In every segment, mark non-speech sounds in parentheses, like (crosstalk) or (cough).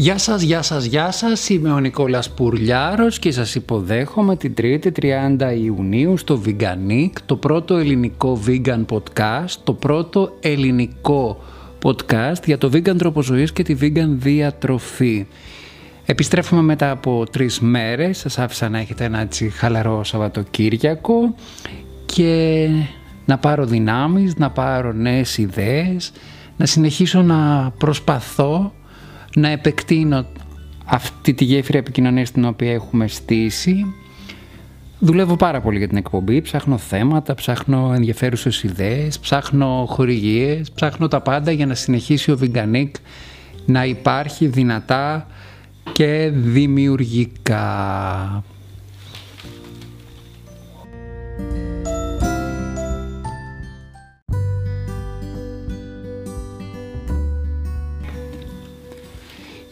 Γεια σας, γεια σας, γεια σας. Είμαι ο Νικόλας Πουρλιάρος και σας υποδέχομαι την 3η 30 Ιουνίου στο Veganic, το πρώτο ελληνικό vegan podcast, το πρώτο ελληνικό podcast για το vegan τρόπο ζωής και τη vegan διατροφή. Επιστρέφουμε μετά από τρεις μέρες, σας άφησα να έχετε ένα έτσι χαλαρό Σαββατοκύριακο και να πάρω δυνάμεις, να πάρω νέες ιδέες, να συνεχίσω να προσπαθώ να επεκτείνω αυτή τη γέφυρα επικοινωνίας την οποία έχουμε στήσει. Δουλεύω πάρα πολύ για την εκπομπή, ψάχνω θέματα, ψάχνω ενδιαφέρουσες ιδέες, ψάχνω χορηγίες, ψάχνω τα πάντα για να συνεχίσει ο Veganic να υπάρχει δυνατά και δημιουργικά.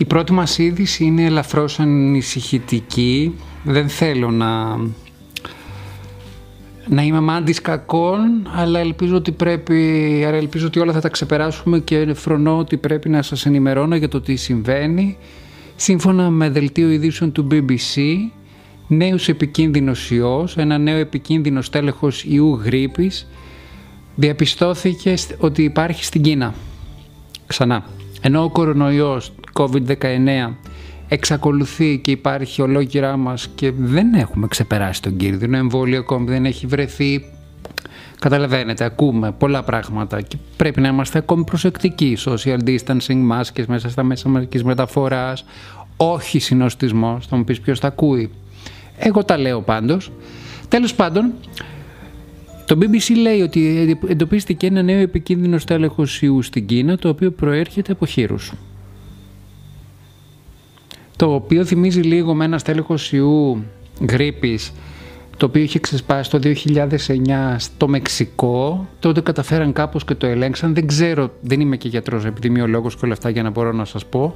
Η πρώτη μας είδηση είναι ελαφρώς ανησυχητική. Δεν θέλω να, να είμαι μάντης κακών, αλλά ελπίζω ότι πρέπει, άρα ελπίζω ότι όλα θα τα ξεπεράσουμε και φρονώ ότι πρέπει να σας ενημερώνω για το τι συμβαίνει. Σύμφωνα με δελτίο ειδήσεων του BBC, νέος επικίνδυνος ιός, ένα νέο επικίνδυνο τέλεχος ιού γρήπης, διαπιστώθηκε ότι υπάρχει στην Κίνα. Ξανά. Ενώ ο κορονοϊός COVID-19 εξακολουθεί και υπάρχει ολόκληρά μας και δεν έχουμε ξεπεράσει τον κίνδυνο, εμβόλιο ακόμη δεν έχει βρεθεί, καταλαβαίνετε, ακούμε πολλά πράγματα και πρέπει να είμαστε ακόμη προσεκτικοί, social distancing, μάσκες μέσα στα μέσα μαζικής μεταφοράς, όχι συνοστισμός, θα μου πεις ποιος τα ακούει. Εγώ τα λέω πάντως. Τέλος πάντων, το BBC λέει ότι εντοπίστηκε ένα νέο επικίνδυνο στέλεχος ιού στην Κίνα, το οποίο προέρχεται από χείρους το οποίο θυμίζει λίγο με ένα στέλεχος ιού γρήπης το οποίο είχε ξεσπάσει το 2009 στο Μεξικό. Τότε καταφέραν κάπως και το ελέγξαν. Δεν ξέρω, δεν είμαι και γιατρός, επιδημιολόγος και όλα αυτά για να μπορώ να σας πω.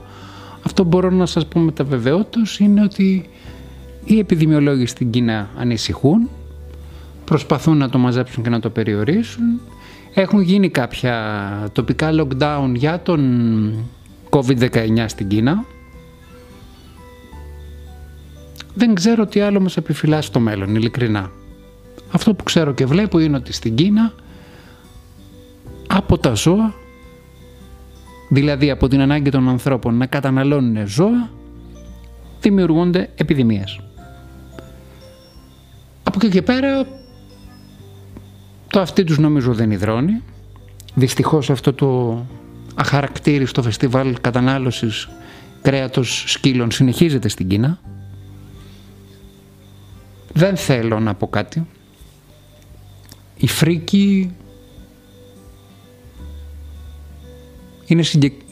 Αυτό μπορώ να σας πω με τα βεβαιότητας είναι ότι οι επιδημιολόγοι στην Κίνα ανησυχούν, προσπαθούν να το μαζέψουν και να το περιορίσουν. Έχουν γίνει κάποια τοπικά lockdown για τον COVID-19 στην Κίνα, δεν ξέρω τι άλλο μας επιφυλάσσει στο μέλλον, ειλικρινά. Αυτό που ξέρω και βλέπω είναι ότι στην Κίνα από τα ζώα, δηλαδή από την ανάγκη των ανθρώπων να καταναλώνουν ζώα, δημιουργούνται επιδημίες. Από εκεί και πέρα το αυτί τους νομίζω δεν υδρώνει. Δυστυχώς αυτό το αχαρακτήριστο φεστιβάλ κατανάλωσης κρέατος σκύλων συνεχίζεται στην Κίνα. Δεν θέλω να πω κάτι. Η φρίκη είναι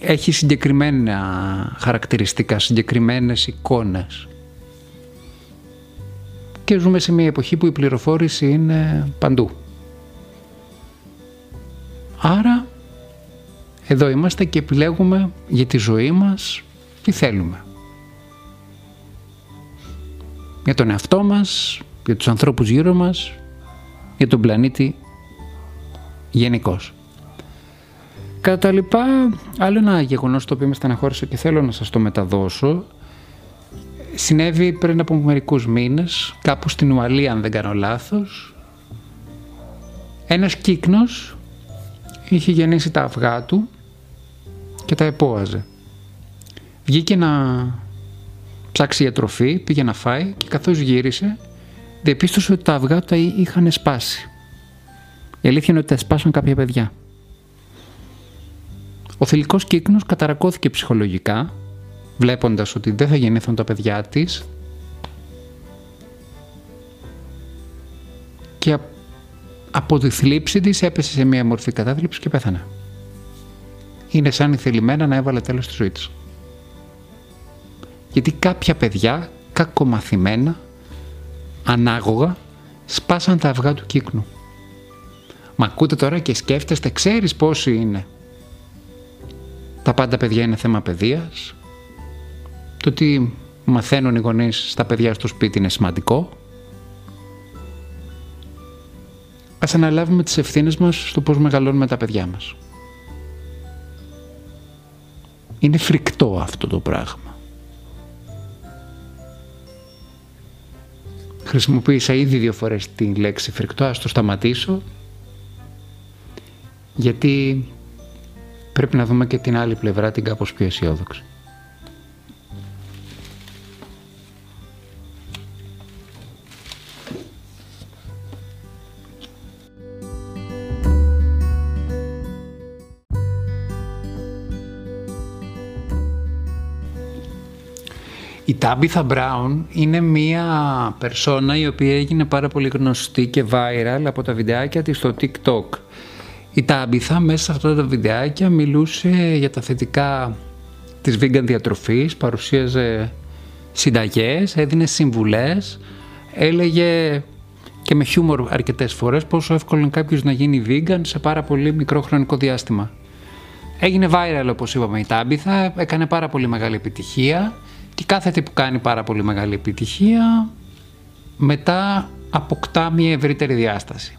έχει συγκεκριμένα χαρακτηριστικά, συγκεκριμένες εικόνες. Και ζούμε σε μια εποχή που η πληροφόρηση είναι παντού. Άρα, εδώ είμαστε και επιλέγουμε για τη ζωή μας τι θέλουμε. για τον εαυτό μας, για τους ανθρώπους γύρω μας, για τον πλανήτη γενικώς. Κατά τα λοιπά, άλλο ένα γεγονός το οποίο με στεναχώρησε και θέλω να σας το μεταδώσω, συνέβη πριν από μερικούς μήνες, κάπου στην Ουαλία αν δεν κάνω λάθος, ένας κύκνος είχε γεννήσει τα αυγά του και τα επόαζε. Βγήκε να ψάξει για τροφή, πήγε να φάει και καθώς γύρισε διαπίστωσε ότι τα αυγά του είχαν σπάσει. Η αλήθεια είναι ότι τα σπάσαν κάποια παιδιά. Ο θηλυκός κύκνος καταρακώθηκε ψυχολογικά, βλέποντας ότι δεν θα γεννήθουν τα παιδιά της και από τη θλίψη της έπεσε σε μια μορφή κατάθλιψης και πέθανε. Είναι σαν η θελημένα να έβαλε τέλος στη ζωή της. Γιατί κάποια παιδιά, κακομαθημένα, ανάγωγα, σπάσαν τα αυγά του κύκνου. Μα ακούτε τώρα και σκέφτεστε, ξέρεις πόσοι είναι. Τα πάντα παιδιά είναι θέμα παιδείας. Το ότι μαθαίνουν οι γονείς στα παιδιά στο σπίτι είναι σημαντικό. Ας αναλάβουμε τις ευθύνες μας στο πώς μεγαλώνουμε τα παιδιά μας. Είναι φρικτό αυτό το πράγμα. Χρησιμοποίησα ήδη δύο φορές τη λέξη φρικτό, ας το σταματήσω. Γιατί πρέπει να δούμε και την άλλη πλευρά, την κάπως πιο αισιόδοξη. Τάμπιθα Μπράουν είναι μία περσόνα η οποία έγινε πάρα πολύ γνωστή και viral από τα βιντεάκια της στο TikTok. Η Τάμπιθα μέσα σε αυτά τα βιντεάκια μιλούσε για τα θετικά της vegan διατροφής, παρουσίαζε συνταγές, έδινε συμβουλές, έλεγε και με χιούμορ αρκετές φορές πόσο εύκολο είναι κάποιος να γίνει vegan σε πάρα πολύ μικρό χρονικό διάστημα. Έγινε viral όπως είπαμε η Τάμπιθα, έκανε πάρα πολύ μεγάλη επιτυχία και κάθε τι που κάνει πάρα πολύ μεγάλη επιτυχία μετά αποκτά μια ευρύτερη διάσταση.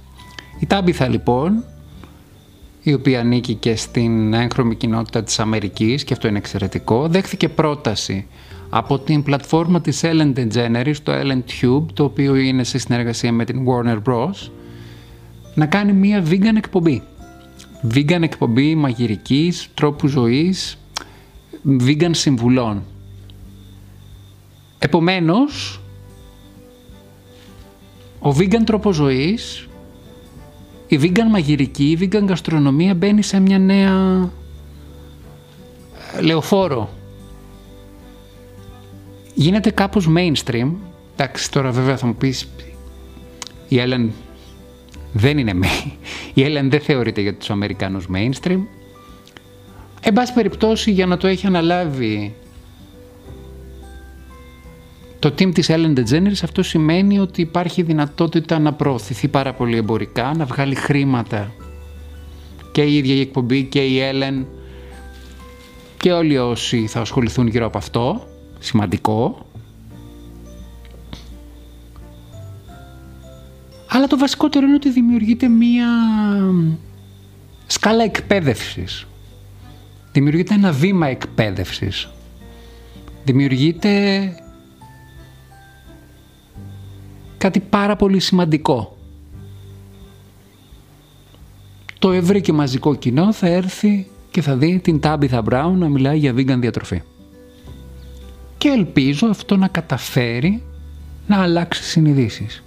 Η Τάμπιθα λοιπόν, η οποία ανήκει και στην έγχρωμη κοινότητα της Αμερικής και αυτό είναι εξαιρετικό, δέχθηκε πρόταση από την πλατφόρμα της Ellen DeGeneres, το Ellen Tube, το οποίο είναι σε συνεργασία με την Warner Bros, να κάνει μια vegan εκπομπή. Vegan εκπομπή μαγειρικής, τρόπου ζωής, vegan συμβουλών. Επομένως, ο vegan τρόπος ζωής, η vegan μαγειρική, η vegan γαστρονομία μπαίνει σε μια νέα ε, λεωφόρο. Γίνεται κάπως mainstream. Εντάξει, τώρα βέβαια θα μου πεις η Ellen δεν είναι (laughs) η Ellen δεν θεωρείται για τους Αμερικάνους mainstream. Εν πάση περιπτώσει για να το έχει αναλάβει το team της Ellen DeGeneres αυτό σημαίνει ότι υπάρχει δυνατότητα να προωθηθεί πάρα πολύ εμπορικά, να βγάλει χρήματα και η ίδια η εκπομπή και η Ellen και όλοι όσοι θα ασχοληθούν γύρω από αυτό, σημαντικό. Αλλά το βασικότερο είναι ότι δημιουργείται μία σκάλα εκπαίδευσης. Δημιουργείται ένα βήμα εκπαίδευσης. Δημιουργείται κάτι πάρα πολύ σημαντικό. Το ευρύ και μαζικό κοινό θα έρθει και θα δει την Τάμπιθα Μπράουν να μιλάει για vegan διατροφή. Και ελπίζω αυτό να καταφέρει να αλλάξει συνειδήσεις.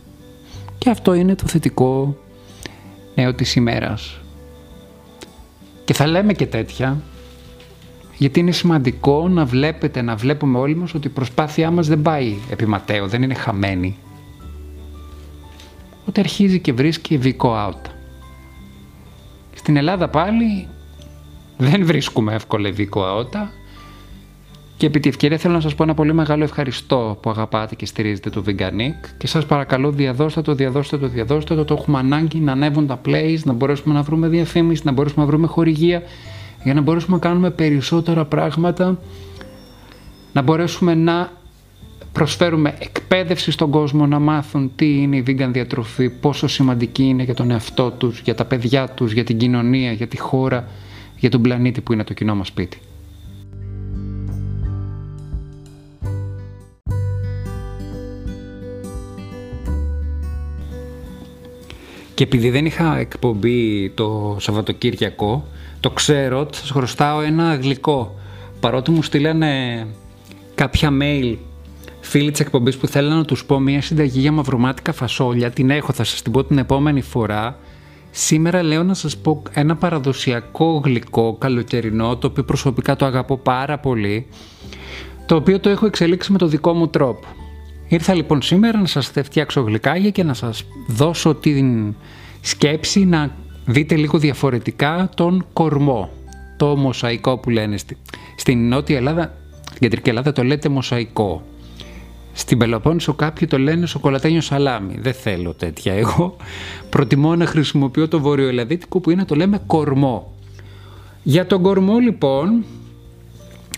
Και αυτό είναι το θετικό νέο της ημέρας. Και θα λέμε και τέτοια, γιατί είναι σημαντικό να βλέπετε, να βλέπουμε όλοι μας ότι η προσπάθειά μας δεν πάει επί δεν είναι χαμένη ότι αρχίζει και βρίσκει βικό out. Στην Ελλάδα πάλι δεν βρίσκουμε εύκολα βικό out. Και επί τη ευκαιρία θέλω να σας πω ένα πολύ μεγάλο ευχαριστώ που αγαπάτε και στηρίζετε το Veganic. Και σας παρακαλώ διαδώστε το, διαδώστε το, διαδώστε το, το έχουμε ανάγκη να ανέβουν τα plays, να μπορέσουμε να βρούμε διαφήμιση, να μπορέσουμε να βρούμε χορηγία για να μπορέσουμε να κάνουμε περισσότερα πράγματα, να μπορέσουμε να προσφέρουμε εκπαίδευση στον κόσμο να μάθουν τι είναι η vegan διατροφή, πόσο σημαντική είναι για τον εαυτό τους, για τα παιδιά τους, για την κοινωνία, για τη χώρα, για τον πλανήτη που είναι το κοινό μας σπίτι. Και επειδή δεν είχα εκπομπή το Σαββατοκύριακο, το ξέρω ότι σας χρωστάω ένα γλυκό. Παρότι μου στείλανε κάποια mail φίλοι της εκπομπής που θέλουν να τους πω μια συνταγή για μαυρομάτικα φασόλια. Την έχω, θα σας την πω την επόμενη φορά. Σήμερα λέω να σας πω ένα παραδοσιακό γλυκό καλοκαιρινό, το οποίο προσωπικά το αγαπώ πάρα πολύ, το οποίο το έχω εξελίξει με το δικό μου τρόπο. Ήρθα λοιπόν σήμερα να σας φτιάξω γλυκάγια και να σας δώσω την σκέψη να δείτε λίγο διαφορετικά τον κορμό, το μοσαϊκό που λένε στην Νότια Ελλάδα, στην Κεντρική Ελλάδα το λέτε μοσαϊκό. Στην Πελοπόννησο κάποιοι το λένε σοκολατένιο σαλάμι. Δεν θέλω τέτοια εγώ. Προτιμώ να χρησιμοποιώ το βορειοελαδίτικο που είναι το λέμε κορμό. Για τον κορμό λοιπόν,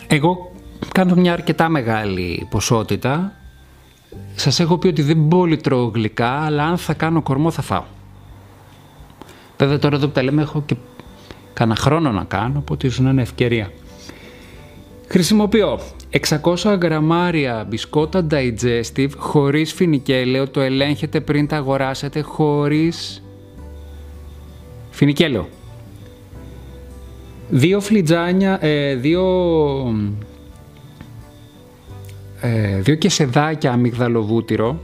εγώ κάνω μια αρκετά μεγάλη ποσότητα. Σας έχω πει ότι δεν πολύ τρώω γλυκά, αλλά αν θα κάνω κορμό θα φάω. Βέβαια τώρα εδώ που τα λέμε έχω και κανένα χρόνο να κάνω, οπότε ίσως είναι ευκαιρία. Χρησιμοποιώ 600 γραμμάρια μπισκότα digestive χωρίς φινικέλαιο, το ελέγχετε πριν τα αγοράσετε χωρίς φινικέλαιο. Δύο φλιτζάνια, ε, δύο, ε, δύο κεσεδάκια αμυγδαλοβούτυρο,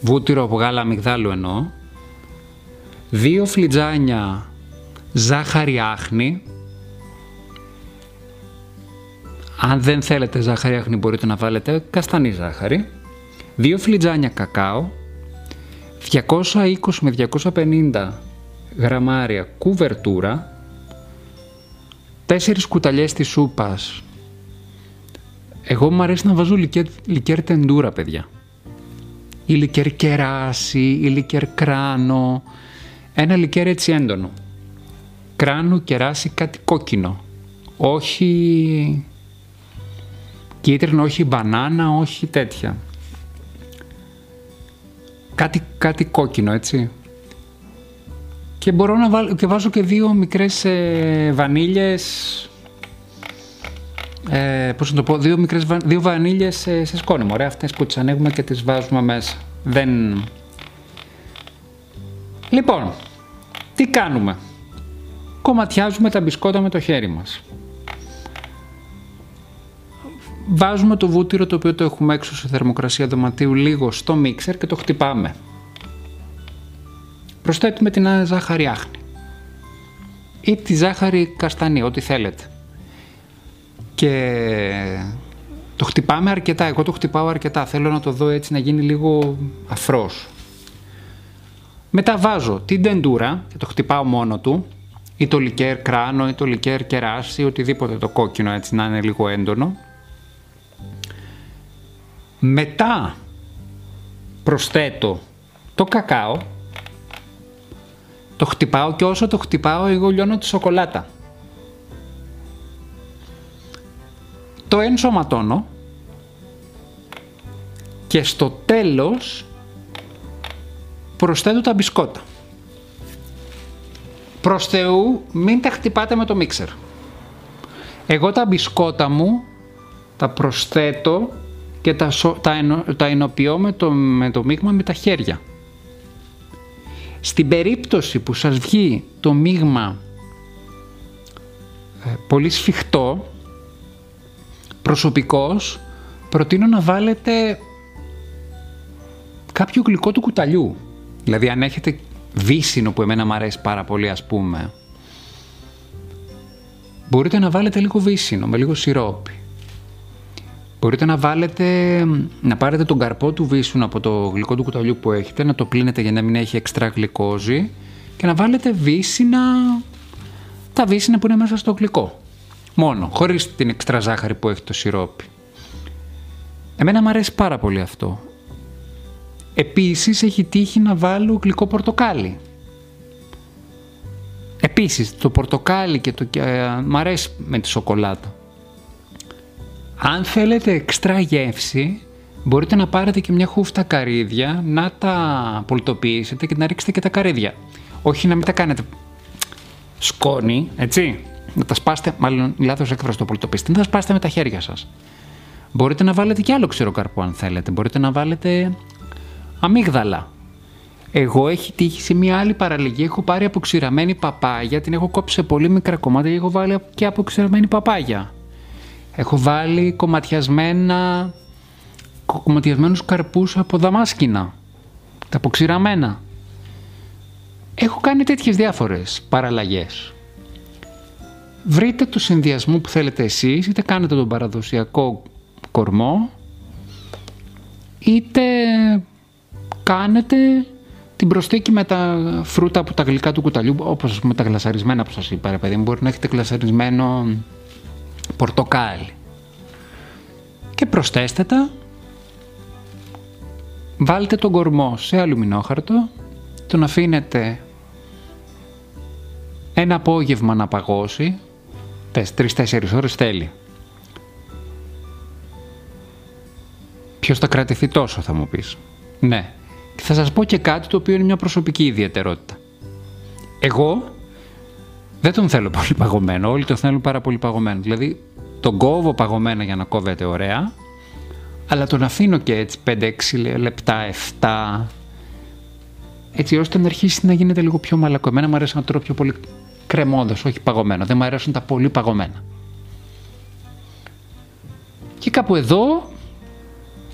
βούτυρο από γάλα αμυγδάλου εννοώ, δύο φλιτζάνια ζάχαρη άχνη, αν δεν θέλετε ζάχαρη άχνη μπορείτε να βάλετε καστανή ζάχαρη, δύο φλιτζάνια κακάο, 220 με 250 γραμμάρια κουβερτούρα, τέσσερις κουταλιές της σούπας. Εγώ μου αρέσει να βάζω λικέρ, λικέρ τεντούρα, παιδιά. Ή λικέρ κεράσι, ή λικέρ κράνο. Ένα λικέρ έτσι έντονο. Κράνο, κεράσι, κάτι κόκκινο. Όχι κίτρινο, όχι μπανάνα, όχι τέτοια. Κάτι, κάτι κόκκινο, έτσι. Και μπορώ να βάλω και βάζω και δύο μικρές ε, βανίλιες ε, πώς να το πω, δύο, μικρές, δύο βανίλιες σε, σε σκόνη ωραία, αυτές που τις ανοίγουμε και τις βάζουμε μέσα. Δεν... λοιπόν τι κάνουμε; Κομματιάζουμε τα μπισκότα με το χέρι μας βάζουμε το βούτυρο το οποίο το έχουμε έξω σε θερμοκρασία δωματίου λίγο στο μίξερ και το χτυπάμε προσθέτουμε την ζάχαρη άχνη ή τη ζάχαρη καστανή, ό,τι θέλετε. Και το χτυπάμε αρκετά, εγώ το χτυπάω αρκετά, θέλω να το δω έτσι να γίνει λίγο αφρός. Μετά βάζω την τεντούρα και το χτυπάω μόνο του, ή το λικέρ κράνο ή το λικέρ κεράσι, οτιδήποτε το κόκκινο έτσι να είναι λίγο έντονο. Μετά προσθέτω το κακάο το χτυπάω και όσο το χτυπάω εγώ λιώνω τη σοκολάτα. Το ενσωματώνω και στο τέλος προσθέτω τα μπισκότα. Προς Θεού μην τα χτυπάτε με το μίξερ. Εγώ τα μπισκότα μου τα προσθέτω και τα, τα, τα ενοποιώ με το, με το μείγμα με τα χέρια. Στην περίπτωση που σας βγει το μείγμα ε, πολύ σφιχτό, προσωπικός, προτείνω να βάλετε κάποιο γλυκό του κουταλιού. Δηλαδή αν έχετε βύσινο που εμένα μου αρέσει πάρα πολύ ας πούμε, μπορείτε να βάλετε λίγο βύσινο με λίγο σιρόπι. Μπορείτε να βάλετε, να πάρετε τον καρπό του βύσσου από το γλυκό του κουταλιού που έχετε, να το πλύνετε για να μην έχει εξτρά γλυκόζη και να βάλετε βύσσινα, τα βύσσινα που είναι μέσα στο γλυκό. Μόνο, χωρίς την εξτρά ζάχαρη που έχει το σιρόπι. Εμένα μου αρέσει πάρα πολύ αυτό. Επίσης έχει τύχει να βάλω γλυκό πορτοκάλι. Επίσης το πορτοκάλι και το... Ε, μ' αρέσει με τη σοκολάτα. Αν θέλετε εξτρά γεύση, μπορείτε να πάρετε και μια χούφτα καρύδια, να τα πολτοποιήσετε και να ρίξετε και τα καρύδια. Όχι να μην τα κάνετε σκόνη, έτσι. Να τα σπάσετε, μάλλον λάθος έκφραση το πολτοποιήσετε, να τα σπάσετε με τα χέρια σας. Μπορείτε να βάλετε και άλλο ξηροκαρπό αν θέλετε. Μπορείτε να βάλετε αμύγδαλα. Εγώ έχει τύχει σε μια άλλη παραλυγή. Έχω πάρει αποξηραμένη παπάγια, την έχω κόψει σε πολύ μικρά κομμάτια και έχω βάλει και αποξηραμένη παπάγια. Έχω βάλει κομματιασμένα, κομματιασμένους καρπούς από δαμάσκηνα, τα αποξηραμένα. Έχω κάνει τέτοιες διάφορες παραλλαγές. Βρείτε το συνδυασμό που θέλετε εσείς, είτε κάνετε τον παραδοσιακό κορμό, είτε κάνετε την προσθήκη με τα φρούτα από τα γλυκά του κουταλιού, όπως με τα γλασαρισμένα που σας είπα, παιδί μπορεί να έχετε γλασαρισμένο πορτοκάλι. Και προσθέστε τα, βάλτε τον κορμό σε αλουμινόχαρτο, τον αφήνετε ένα απόγευμα να παγώσει, 3-4 ώρες θέλει. Ποιος θα κρατηθεί τόσο θα μου πεις. Ναι. Και θα σας πω και κάτι το οποίο είναι μια προσωπική ιδιαιτερότητα. Εγώ Δεν τον θέλω πολύ παγωμένο. Όλοι τον θέλουν πάρα πολύ παγωμένο. Δηλαδή, τον κόβω παγωμένα για να κόβεται ωραία, αλλά τον αφήνω και έτσι 5-6 λεπτά, 7, έτσι ώστε να αρχίσει να γίνεται λίγο πιο μαλακό. Εμένα μου αρέσει να τρώω πιο πολύ κρεμόδος, όχι παγωμένο. Δεν μου αρέσουν τα πολύ παγωμένα. Και κάπου εδώ,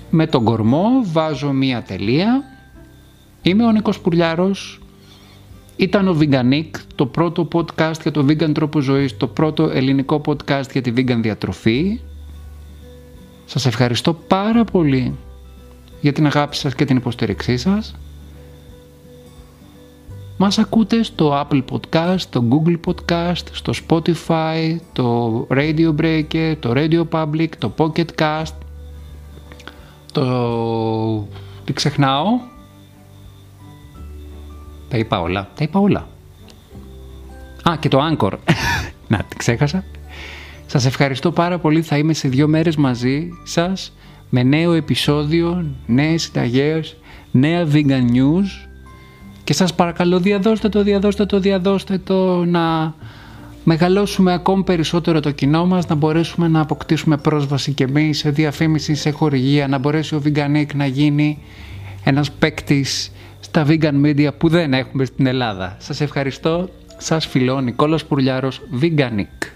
με τον κορμό, βάζω μία τελεία. Είμαι ο Νίκος Πουρλιάρος. Ήταν ο Veganic, το πρώτο podcast για το vegan τρόπο ζωής, το πρώτο ελληνικό podcast για τη vegan διατροφή. Σας ευχαριστώ πάρα πολύ για την αγάπη σας και την υποστήριξή σας. Μας ακούτε στο Apple Podcast, στο Google Podcast, στο Spotify, το Radio Breaker, το Radio Public, το Pocket Cast, το... Τι ξεχνάω; Τα είπα όλα. Τα είπα όλα. Α, και το Anchor. (laughs) Να, την ξέχασα. Σας ευχαριστώ πάρα πολύ. Θα είμαι σε δύο μέρες μαζί σας με νέο επεισόδιο, νέες συνταγές, νέα vegan news και σας παρακαλώ διαδώστε το, διαδώστε το, διαδώστε το να μεγαλώσουμε ακόμη περισσότερο το κοινό μας, να μπορέσουμε να αποκτήσουμε πρόσβαση και εμείς σε διαφήμιση, σε χορηγία, να μπορέσει ο Veganic να γίνει ένας παίκτης στα vegan media που δεν έχουμε στην Ελλάδα. Σας ευχαριστώ, σας φιλώ Νικόλας Πουρλιάρος, Veganic.